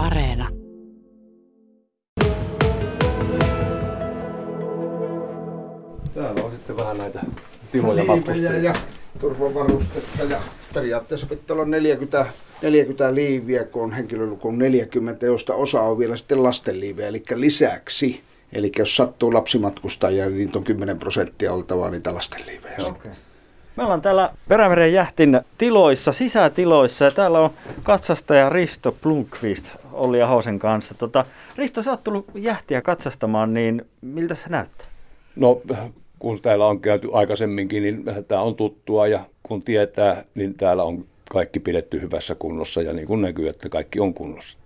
Areena. Täällä on sitten vähän näitä tiloja matkustajia. ja turvavarustetta ja periaatteessa pitää olla 40, 40 liiviä, kun on henkilöluku on 40, josta osa on vielä sitten lastenliivejä, eli lisäksi. Eli jos sattuu lapsimatkustajia, niin niitä on 10 prosenttia oltava niitä lastenliivejä. Okay. Me ollaan täällä Perämeren jähtin tiloissa, sisätiloissa ja täällä on katsastaja Risto Blunkvist Olli Ahosen kanssa. Tota, Risto, sä oot tullut jähtiä katsastamaan, niin miltä se näyttää? No, kun täällä on käyty aikaisemminkin, niin tämä on tuttua ja kun tietää, niin täällä on kaikki pidetty hyvässä kunnossa ja niin kuin näkyy, että kaikki on kunnossa.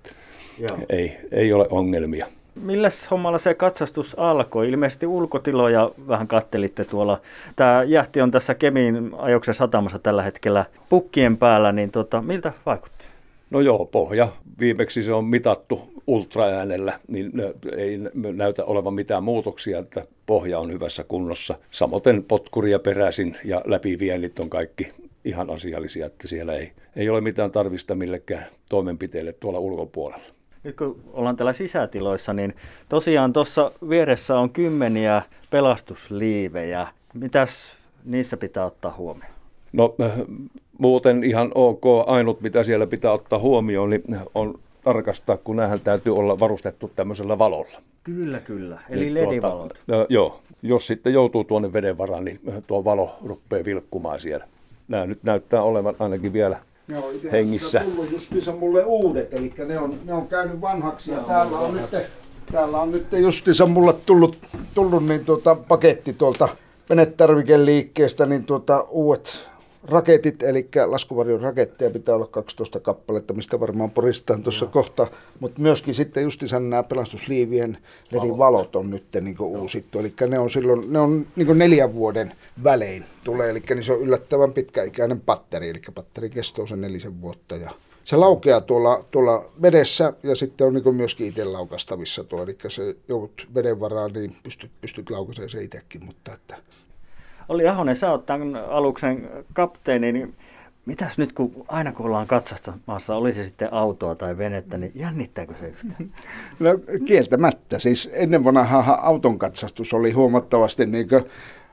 Joo. Ei, ei ole ongelmia. Milläs hommalla se katsastus alkoi? Ilmeisesti ulkotiloja vähän kattelitte tuolla. Tämä jähti on tässä Kemiin ajoksen satamassa tällä hetkellä pukkien päällä, niin tota, miltä vaikutti? No joo, pohja. Viimeksi se on mitattu ultraäänellä, niin ei nä- näytä olevan mitään muutoksia, että pohja on hyvässä kunnossa. Samoin potkuria peräisin ja läpiviennit on kaikki ihan asiallisia, että siellä ei, ei ole mitään tarvista millekään toimenpiteille tuolla ulkopuolella. Nyt kun ollaan täällä sisätiloissa, niin tosiaan tuossa vieressä on kymmeniä pelastusliivejä. Mitäs niissä pitää ottaa huomioon? No muuten ihan ok. Ainut mitä siellä pitää ottaa huomioon niin on tarkastaa, kun näähän täytyy olla varustettu tämmöisellä valolla. Kyllä, kyllä. Eli Niin ledivalot. Tuota, äh, joo, jos sitten joutuu tuonne veden varaan, niin tuo valo rupeaa vilkkumaan siellä. Nämä nyt näyttää olevan ainakin vielä Ne on hengissä. tullut justiinsa mulle uudet, eli ne on, ne on käynyt vanhaksi ja täällä on nyt, täällä on nyt justiinsa mulle tullut, tullut niin tuota paketti tuolta venetarvikeliikkeestä, niin tuota uudet raketit, eli laskuvarjon raketteja pitää olla 12 kappaletta, mistä varmaan poristaan tuossa kohta, mutta myöskin sitten justiinsa nämä pelastusliivien ledin valot. on nyt niin uusittu, eli ne on silloin, ne on niin neljän vuoden välein tulee, eli niin se on yllättävän pitkäikäinen patteri, eli patteri kestoo sen nelisen vuotta ja se laukeaa tuolla, tuolla vedessä ja sitten on niin myöskin itse laukastavissa tuo, eli se joudut veden varaan, niin pystyt, pystyt laukaisemaan se itsekin, mutta että Olli Ahonen, sä oot tämän aluksen kapteeni, niin mitäs nyt kun aina kun ollaan katsastamassa, oli se sitten autoa tai venettä, niin jännittääkö se yhtään? No kieltämättä. Siis ennen vanhaa auton katsastus oli huomattavasti niin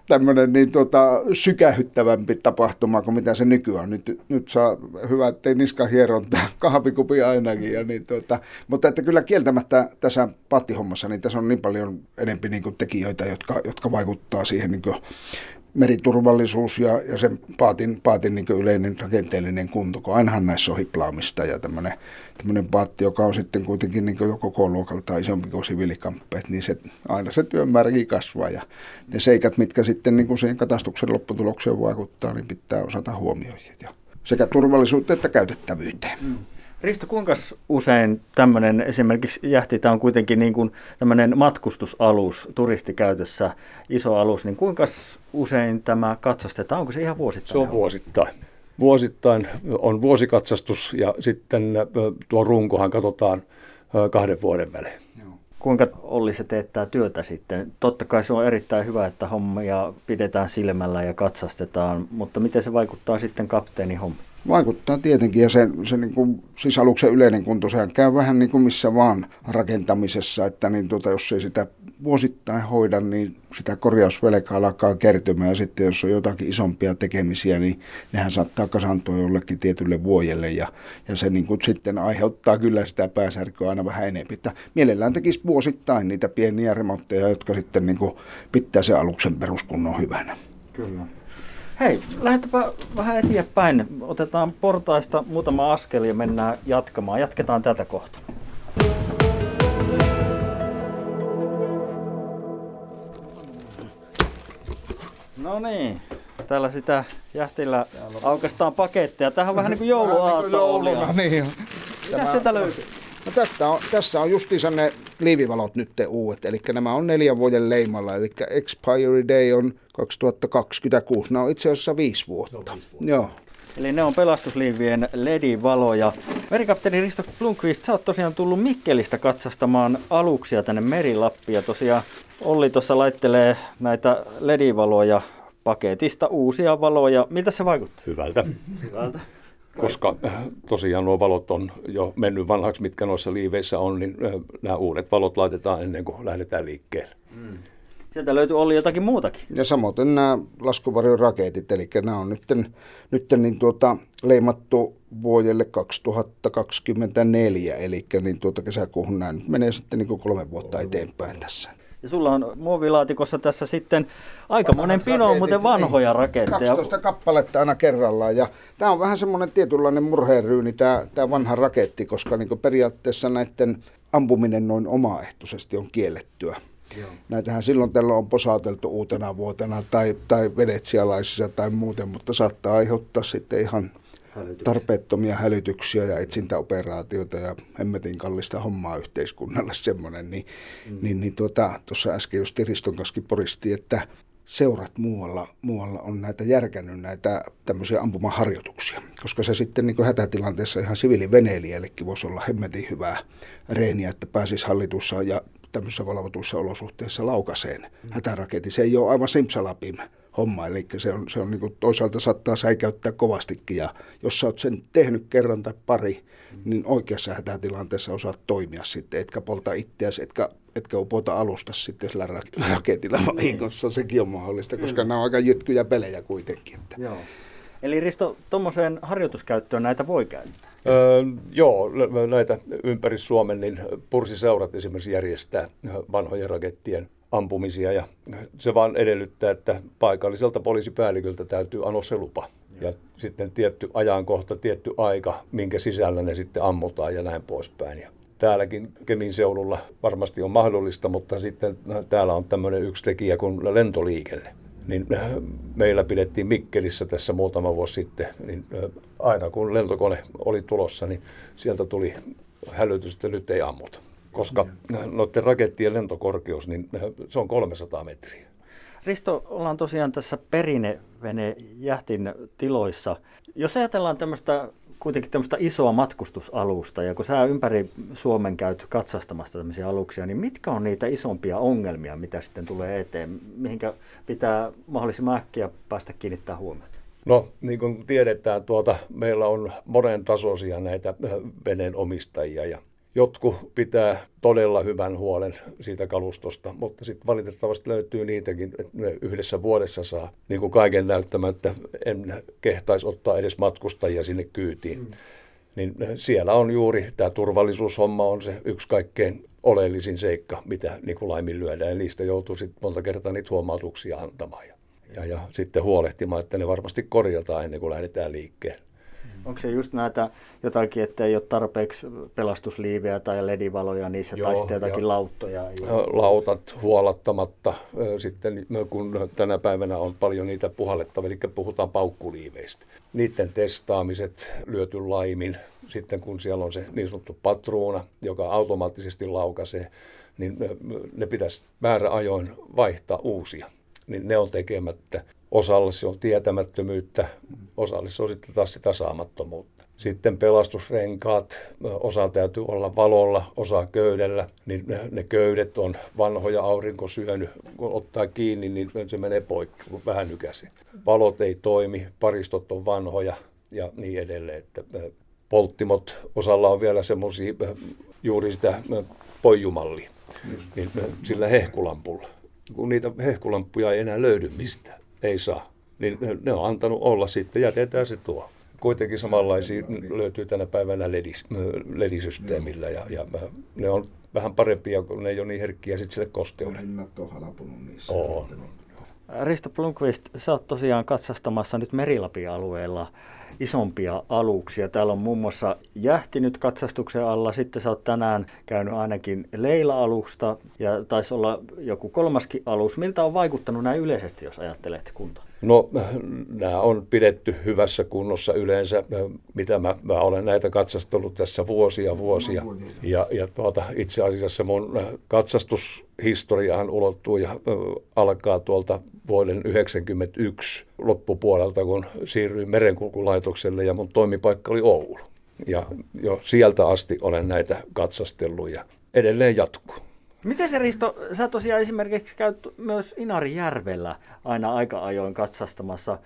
tämmöinen niin tuota, sykähyttävämpi tapahtuma kuin mitä se nykyään. Nyt, nyt saa hyvä, ettei niska hierontaa, kahvikupi ainakin. Ja niin tuota, mutta että kyllä kieltämättä tässä pattihommassa, niin tässä on niin paljon enempi niin kuin tekijöitä, jotka, jotka vaikuttaa siihen niin kuin meriturvallisuus ja, ja sen paatin, paatin niin yleinen rakenteellinen kunto, kun ainahan näissä on hiplaamista ja tämmöinen, tämmöinen paatti, joka on sitten kuitenkin niin jo koko luokalta isompi kuin siviilikamppeet, niin se, aina se työmääräkin kasvaa ja ne seikat, mitkä sitten niin siihen katastuksen lopputulokseen vaikuttaa, niin pitää osata huomioida ja sekä turvallisuuteen että käytettävyyteen. Mm. Risto, kuinka usein tämmöinen esimerkiksi jähti, tämä on kuitenkin niin kuin tämmöinen matkustusalus, turistikäytössä, iso alus, niin kuinka usein tämä katsastetaan? Onko se ihan vuosittain? Se on vuosittain. Vuosittain on vuosikatsastus ja sitten tuo runkohan katsotaan kahden vuoden välein. Kuinka Olli se teettää työtä sitten? Totta kai se on erittäin hyvä, että hommia pidetään silmällä ja katsastetaan, mutta miten se vaikuttaa sitten kapteenin hommiin? Vaikuttaa tietenkin ja se, se niin kuin sisälluksen yleinen kunto, sehän käy vähän niin kuin missä vaan rakentamisessa, että niin tuota, jos ei sitä vuosittain hoida, niin sitä korjausvelkaa alkaa kertymään ja sitten jos on jotakin isompia tekemisiä, niin nehän saattaa kasantua jollekin tietylle vuodelle ja, ja se niin kuin sitten aiheuttaa kyllä sitä pääsärköä aina vähän enemmän. Että mielellään tekisi vuosittain niitä pieniä remontteja, jotka sitten niin kuin pitää se aluksen peruskunnon hyvänä. Kyllä. Hei, lähdetäänpä vähän eteenpäin. Otetaan portaista muutama askel ja mennään jatkamaan. Jatketaan tätä kohta. No niin, täällä sitä jähtillä aukastaan paketteja. Tähän on vähän niin kuin jouluaatto. Jouluna, niin. Mitä sieltä löytyy? No tästä on, tässä on justiinsa ne liivivalot nyt uudet, eli nämä on neljän vuoden leimalla, eli expiry day on 2026, nämä on itse asiassa viisi vuotta. No, viisi vuotta. Joo. Eli ne on pelastusliivien LED-valoja. Merikapteeni Risto Blomqvist, sä oot tosiaan tullut Mikkelistä katsastamaan aluksia tänne Merilappiin. Tosiaan Olli tuossa laittelee näitä LED-valoja paketista, uusia valoja. Miltä se vaikuttaa? Hyvältä. Hyvältä. Koska tosiaan nuo valot on jo mennyt vanhaksi, mitkä noissa liiveissä on, niin nämä uudet valot laitetaan ennen kuin lähdetään liikkeelle. Mm. Sieltä löytyy oli jotakin muutakin. Ja samoin nämä laskuvarjon raketit, eli nämä on nyt, nyt niin tuota, leimattu vuodelle 2024, eli niin tuota kesäkuuhun nämä nyt menee sitten niin kolme vuotta eteenpäin tässä. Ja sulla on muovilaatikossa tässä sitten aika monen pino muuten vanhoja raketteja. 12 kappaletta aina kerrallaan. Ja tämä on vähän semmoinen tietynlainen murheenryyni, tämä, tämä vanha raketti, koska niin periaatteessa näiden ampuminen noin omaehtoisesti on kiellettyä. Joo. Näitähän silloin tällä on posauteltu uutena vuotena tai, tai venetsialaisissa tai muuten, mutta saattaa aiheuttaa sitten ihan tarpeettomia hälytyksiä ja etsintäoperaatioita ja hemmetin kallista hommaa yhteiskunnalle semmoinen, niin, mm. niin, niin tuota, tuossa äsken just Riston kanssa poristi, että seurat muualla, muualla on näitä järkännyt näitä tämmöisiä ampumaharjoituksia, koska se sitten niin hätätilanteessa ihan siviiliveneilijällekin voisi olla hemmetin hyvää reeniä, että pääsisi hallitussa ja tämmöisissä valvotuissa olosuhteissa laukaseen mm. hätäraketti. Se ei ole aivan simpsalapim homma, eli se on, se on niin kuin toisaalta saattaa säikäyttää kovastikin, ja jos sä oot sen tehnyt kerran tai pari, mm. niin oikeassa hätätilanteessa osaat toimia sitten, etkä polta itseäsi, etkä, etkä upota alusta sitten sillä raketilla mm. vahingossa, sekin on mahdollista, koska mm. nämä on aika jytkyjä pelejä kuitenkin. Että. Joo. Eli Risto, tuommoiseen harjoituskäyttöön näitä voi käyttää? Öö, joo, näitä ympäri Suomen, niin pursiseurat esimerkiksi järjestää vanhojen rakettien ampumisia ja se vaan edellyttää, että paikalliselta poliisipäälliköltä täytyy anoa se lupa. Ja sitten tietty ajankohta, tietty aika, minkä sisällä ne sitten ammutaan ja näin poispäin. Ja täälläkin Kemin seudulla varmasti on mahdollista, mutta sitten täällä on tämmöinen yksi tekijä kuin lentoliikenne niin äh, meillä pidettiin Mikkelissä tässä muutama vuosi sitten, niin äh, aina kun lentokone oli tulossa, niin sieltä tuli hälytys, että nyt ei ammuta. Koska noiden rakettien lentokorkeus, niin äh, se on 300 metriä. Risto, ollaan tosiaan tässä perinevene jähtin tiloissa. Jos ajatellaan tämmöistä kuitenkin tämmöistä isoa matkustusalusta, ja kun sä ympäri Suomen käyt katsastamassa tämmöisiä aluksia, niin mitkä on niitä isompia ongelmia, mitä sitten tulee eteen, mihinkä pitää mahdollisimman äkkiä päästä kiinnittää huomiota? No, niin kuin tiedetään, tuota, meillä on monen tasoisia näitä veneen omistajia, ja Jotkut pitää todella hyvän huolen siitä kalustosta, mutta sitten valitettavasti löytyy niitäkin, että ne yhdessä vuodessa saa niin kuin kaiken näyttämättä, en kehtaisi ottaa edes matkustajia sinne kyytiin. Mm. Niin siellä on juuri tämä turvallisuushomma on se yksi kaikkein oleellisin seikka, mitä niin kuin laiminlyödään. Ja niistä joutuu sitten monta kertaa niitä huomautuksia antamaan ja, ja, ja sitten huolehtimaan, että ne varmasti korjataan ennen kuin lähdetään liikkeelle. Onko se just näitä jotakin, että ei ole tarpeeksi pelastusliivejä tai ledivaloja niissä Joo, tai sitten jotakin ja lauttoja? Ja... Lautat huolattamatta. Sitten kun tänä päivänä on paljon niitä puhallettavia, eli puhutaan paukkuliiveistä. Niiden testaamiset lyöty laimin. Sitten kun siellä on se niin sanottu patruuna, joka automaattisesti laukaisee, niin ne pitäisi määräajoin vaihtaa uusia. Niin ne on tekemättä. Osalle se on tietämättömyyttä, osalle se on sitten taas sitä saamattomuutta. Sitten pelastusrenkaat, osa täytyy olla valolla, osa köydellä, niin ne, ne köydet on vanhoja aurinko syönyt. Kun ottaa kiinni, niin se menee poikki, kun vähän nykäsi. Valot ei toimi, paristot on vanhoja ja niin edelleen. Että polttimot, osalla on vielä semmoisia juuri sitä poijumallia, niin sillä hehkulampulla. Kun niitä hehkulampuja ei enää löydy mistään ei saa. Niin ne on antanut olla sitten, jätetään se tuo. Kuitenkin samanlaisia löytyy tänä päivänä ledis, ledisysteemillä ja, ja ne on vähän parempia, kun ne ei ole niin herkkiä sitten sille kosteudelle. Hinnat on halapunut niissä. On. Risto Blomqvist, sä oot tosiaan katsastamassa nyt Merilapin alueella isompia aluksia. Täällä on muun muassa jähtinyt katsastuksen alla. Sitten sä oot tänään käynyt ainakin Leila-alusta ja taisi olla joku kolmaskin alus. Miltä on vaikuttanut näin yleisesti, jos ajattelet kuntoa? No nämä on pidetty hyvässä kunnossa yleensä, mitä mä, mä olen näitä katsastellut tässä vuosia vuosia. Ja, ja tuota, itse asiassa mun katsastushistoriahan ulottuu ja alkaa tuolta vuoden 1991 loppupuolelta, kun siirryin merenkulkulaitokselle ja mun toimipaikka oli Oulu. Ja jo sieltä asti olen näitä katsastellut ja edelleen jatkuu. Miten se Risto, sä tosiaan esimerkiksi käyt myös Inarijärvellä aina aika ajoin katsastamassa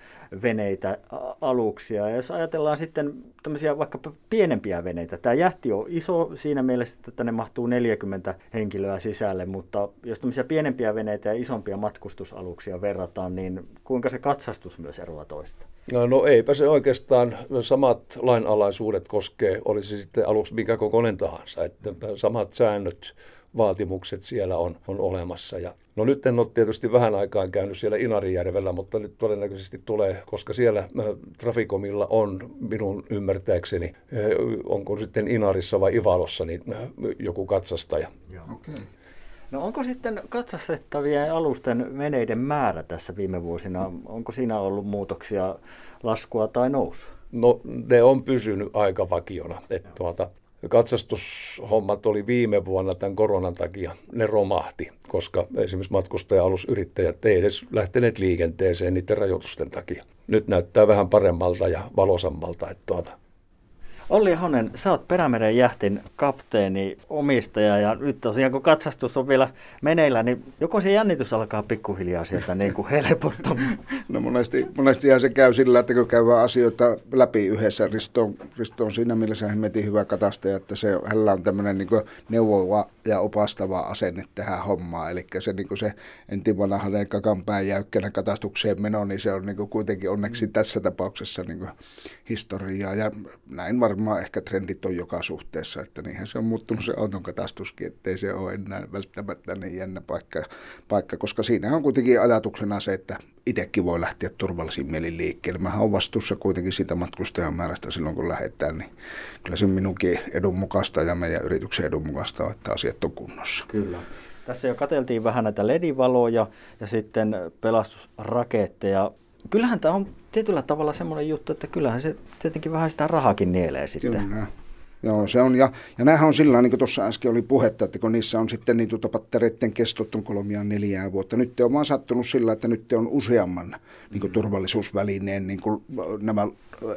veneitä, aluksia. Ja jos ajatellaan sitten tämmöisiä vaikka pienempiä veneitä, tämä jähti on iso siinä mielessä, että ne mahtuu 40 henkilöä sisälle, mutta jos tämmöisiä pienempiä veneitä ja isompia matkustusaluksia verrataan, niin kuinka se katsastus myös eroaa toista? No, no eipä se oikeastaan samat lainalaisuudet koskee, olisi sitten alus mikä kokoinen tahansa, että samat säännöt vaatimukset siellä on, on olemassa. Ja, no nyt en ole tietysti vähän aikaan käynyt siellä Inarijärvellä, mutta nyt todennäköisesti tulee, koska siellä äh, Trafikomilla on minun ymmärtääkseni, äh, onko sitten Inarissa vai Ivalossa, niin äh, joku katsastaja. Okay. No onko sitten katsastettavien alusten veneiden määrä tässä viime vuosina, onko siinä ollut muutoksia, laskua tai nousua? No ne on pysynyt aika vakiona. Että tuota, katsastushommat oli viime vuonna tämän koronan takia, ne romahti, koska esimerkiksi matkustaja-alusyrittäjät ei edes lähteneet liikenteeseen niiden rajoitusten takia. Nyt näyttää vähän paremmalta ja valosammalta, että tuota, Olli Honen, sä oot Perämeren jähtin kapteeni, omistaja ja nyt tosiaan kun katsastus on vielä meneillä, niin joko se jännitys alkaa pikkuhiljaa sieltä niin kuin helpottamaan? No monesti, monesti se käy sillä, että kun käydään asioita läpi yhdessä, Risto on, Risto on siinä mielessä hemmetin hyvä katastaja, että se, hänellä on tämmöinen niin neuvova ja opastava asenne tähän hommaan. Eli se, niin kuin se entin vanhainen kakan jäykkänä katastukseen meno, niin se on niin kuin kuitenkin onneksi tässä tapauksessa niin kuin historiaa. Ja näin varmaan ehkä trendit on joka suhteessa, että niinhän se on muuttunut se auton katastuskin, ettei se ole enää välttämättä niin jännä paikka, paikka koska siinä on kuitenkin ajatuksena se, että itsekin voi lähteä turvallisin mielin liikkeelle. Mä olen vastuussa kuitenkin sitä matkustajan määrästä silloin, kun lähdetään, niin kyllä se minunkin edun mukaista ja meidän yrityksen edun mukaista on, että asiat on kunnossa. Kyllä. Tässä jo katseltiin vähän näitä ledivaloja ja sitten pelastusraketteja. Kyllähän tämä on tietyllä tavalla semmoinen juttu, että kyllähän se tietenkin vähän sitä rahakin nielee sitten. Kyllä. Joo, se on. Ja, ja näähän on sillä niin kuin tuossa äsken oli puhetta, että kun niissä on sitten niin tuota pattereiden kestot on kolmia neljää vuotta. Nyt on vaan sattunut sillä, että nyt on useamman niin kuin turvallisuusvälineen niin kuin nämä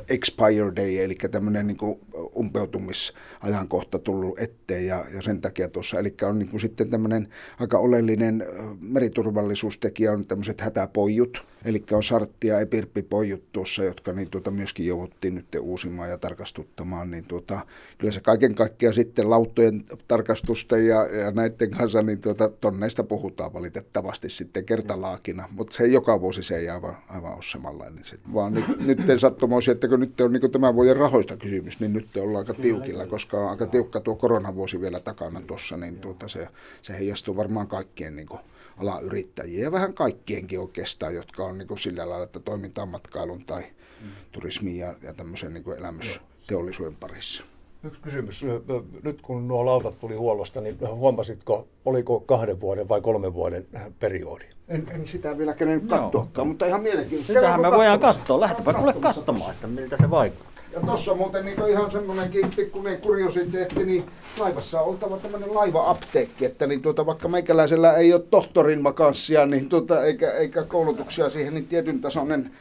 expire day, eli tämmöinen niin kuin umpeutumisajankohta tullut eteen ja, ja sen takia tuossa, eli on niin kuin sitten tämmöinen aika oleellinen meriturvallisuustekijä on tämmöiset hätäpojut, eli on sartti ja epirppipojut tuossa, jotka niin tuota myöskin jouduttiin nyt uusimaan ja tarkastuttamaan, niin tuota, kyllä se kaiken kaikkiaan sitten lauttojen tarkastusten ja, ja näiden kanssa, niin tuota, tonneista puhutaan valitettavasti sitten kertalaakina, mutta se joka vuosi se ei aivan, aivan ole samanlainen, vaan nyt, nyt sattumoisin, että kun nyt on niin tämän vuoden rahoista kysymys, niin nyt ollaan aika tiukilla, koska on aika tiukka tuo koronavuosi vielä takana tuossa, niin tuota se, se heijastuu varmaan kaikkien niin kuin alayrittäjien ja vähän kaikkienkin oikeastaan, jotka on niin kuin sillä lailla, että toimintaan matkailun tai mm. turismin ja, ja tämmöisen niin elämysteollisuuden parissa. Yksi kysymys. Nyt kun nuo lautat tuli huollosta, niin huomasitko, oliko kahden vuoden vai kolmen vuoden periodi? En, en sitä vielä kerennyt katsoakaan, mutta ihan mielenkiintoista. Sitähän me voidaan katsoa. Lähdetään kuule katsomaan, että miltä se vaikuttaa. Ja tuossa muuten niin ihan semmoinenkin pikkuinen kuriositeetti, niin laivassa on oltava tämmöinen laiva-apteekki, että niin tuota, vaikka meikäläisellä ei ole tohtorin makanssia niin tuota, eikä, eikä koulutuksia siihen, niin tietyn tasoinen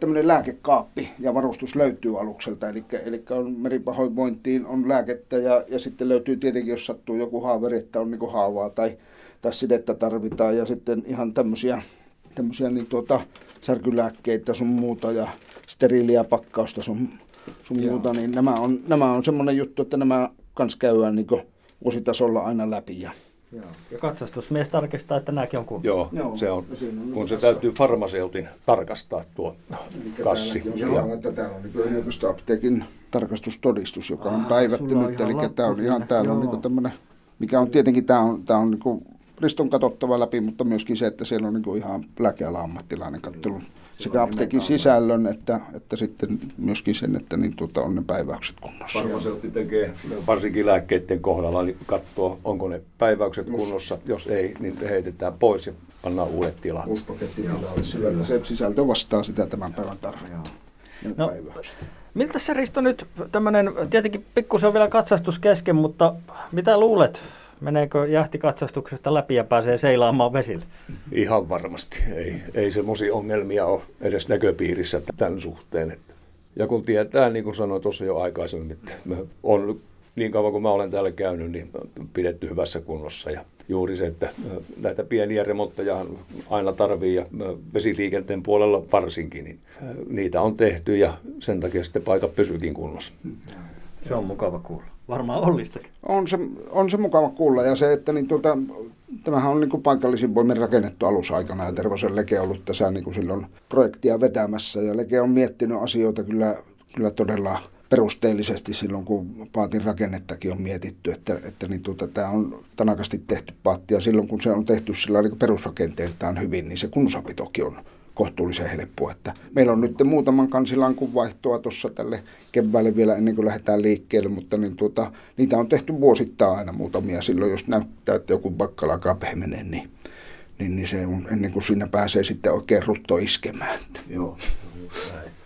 tämmöinen lääkekaappi ja varustus löytyy alukselta, eli, eli on meripahoinvointiin on lääkettä ja, ja sitten löytyy tietenkin, jos sattuu joku haaveri, että on niin haavaa tai, tai sidettä tarvitaan. Ja sitten ihan tämmöisiä, tämmöisiä niin tuota, särkylääkkeitä sun muuta ja steriiliä pakkausta sun, sun muuta, niin nämä on, nämä on semmoinen juttu, että nämä kans käydään niin vuositasolla aina läpi ja Joo. Ja katsastusmies tarkistaa, että nämäkin on kunnossa. Joo, Joo se on, on kun se täytyy farmaseutin tarkastaa tuo Eli kassi. On sellainen, että täällä on niin yliopistoapteekin tarkastustodistus, joka on päivätty nyt. Eli tämä on ihan täällä on niin tämmöinen, mikä on tietenkin tämä on, tämä on niin Riston katsottava läpi, mutta myöskin se, että siellä on niin ihan lääkealan ammattilainen katselun sekä apteekin sisällön että, että sitten myöskin sen, että niin tuota, on ne päiväykset kunnossa. Farmaseutti tekee varsinkin lääkkeiden kohdalla, niin katsoo, onko ne päiväykset kunnossa. Jos ei, niin heitetään pois ja pannaan uudet tilat. Uusi paketti sillä, että se sisältö vastaa sitä tämän päivän tarvetta. No, miltä se Risto nyt tämmöinen, tietenkin pikkusen on vielä katsastus kesken, mutta mitä luulet, Meneekö jahtikatsastuksesta läpi ja pääsee seilaamaan vesille? Ihan varmasti. Ei, ei semmoisia ongelmia ole edes näköpiirissä tämän suhteen. Ja kun tietää, niin kuin sanoin tuossa jo aikaisemmin, että on niin kauan kuin mä olen täällä käynyt, niin pidetty hyvässä kunnossa. Ja juuri se, että näitä pieniä remontteja aina tarvii ja vesiliikenteen puolella varsinkin, niin niitä on tehty ja sen takia sitten paikat pysyykin kunnossa. Se on mukava kuulla. Varmaan Ollistakin. On se, on se mukava kuulla. Ja se, että niin tuota, tämähän on niin kuin paikallisin voimin rakennettu alusaikana. Ja Tervosen Leke on ollut tässä niin kuin silloin projektia vetämässä. Ja Leke on miettinyt asioita kyllä, kyllä todella perusteellisesti silloin, kun paatin rakennettakin on mietitty, että, että niin tuota, tämä on tanakasti tehty paatti. Ja silloin kun se on tehty sillä niin perusrakenteeltaan hyvin, niin se kunnossapitokin on kohtuullisen helppo. Että meillä on nyt muutaman kansilankun vaihtoa tuossa tälle keväälle vielä ennen kuin lähdetään liikkeelle, mutta niin tuota, niitä on tehty vuosittain aina muutamia. Silloin jos näyttää, että joku bakkala pehmenee, niin, niin, niin se on ennen kuin siinä pääsee sitten oikein rutto iskemään. Joo, näin.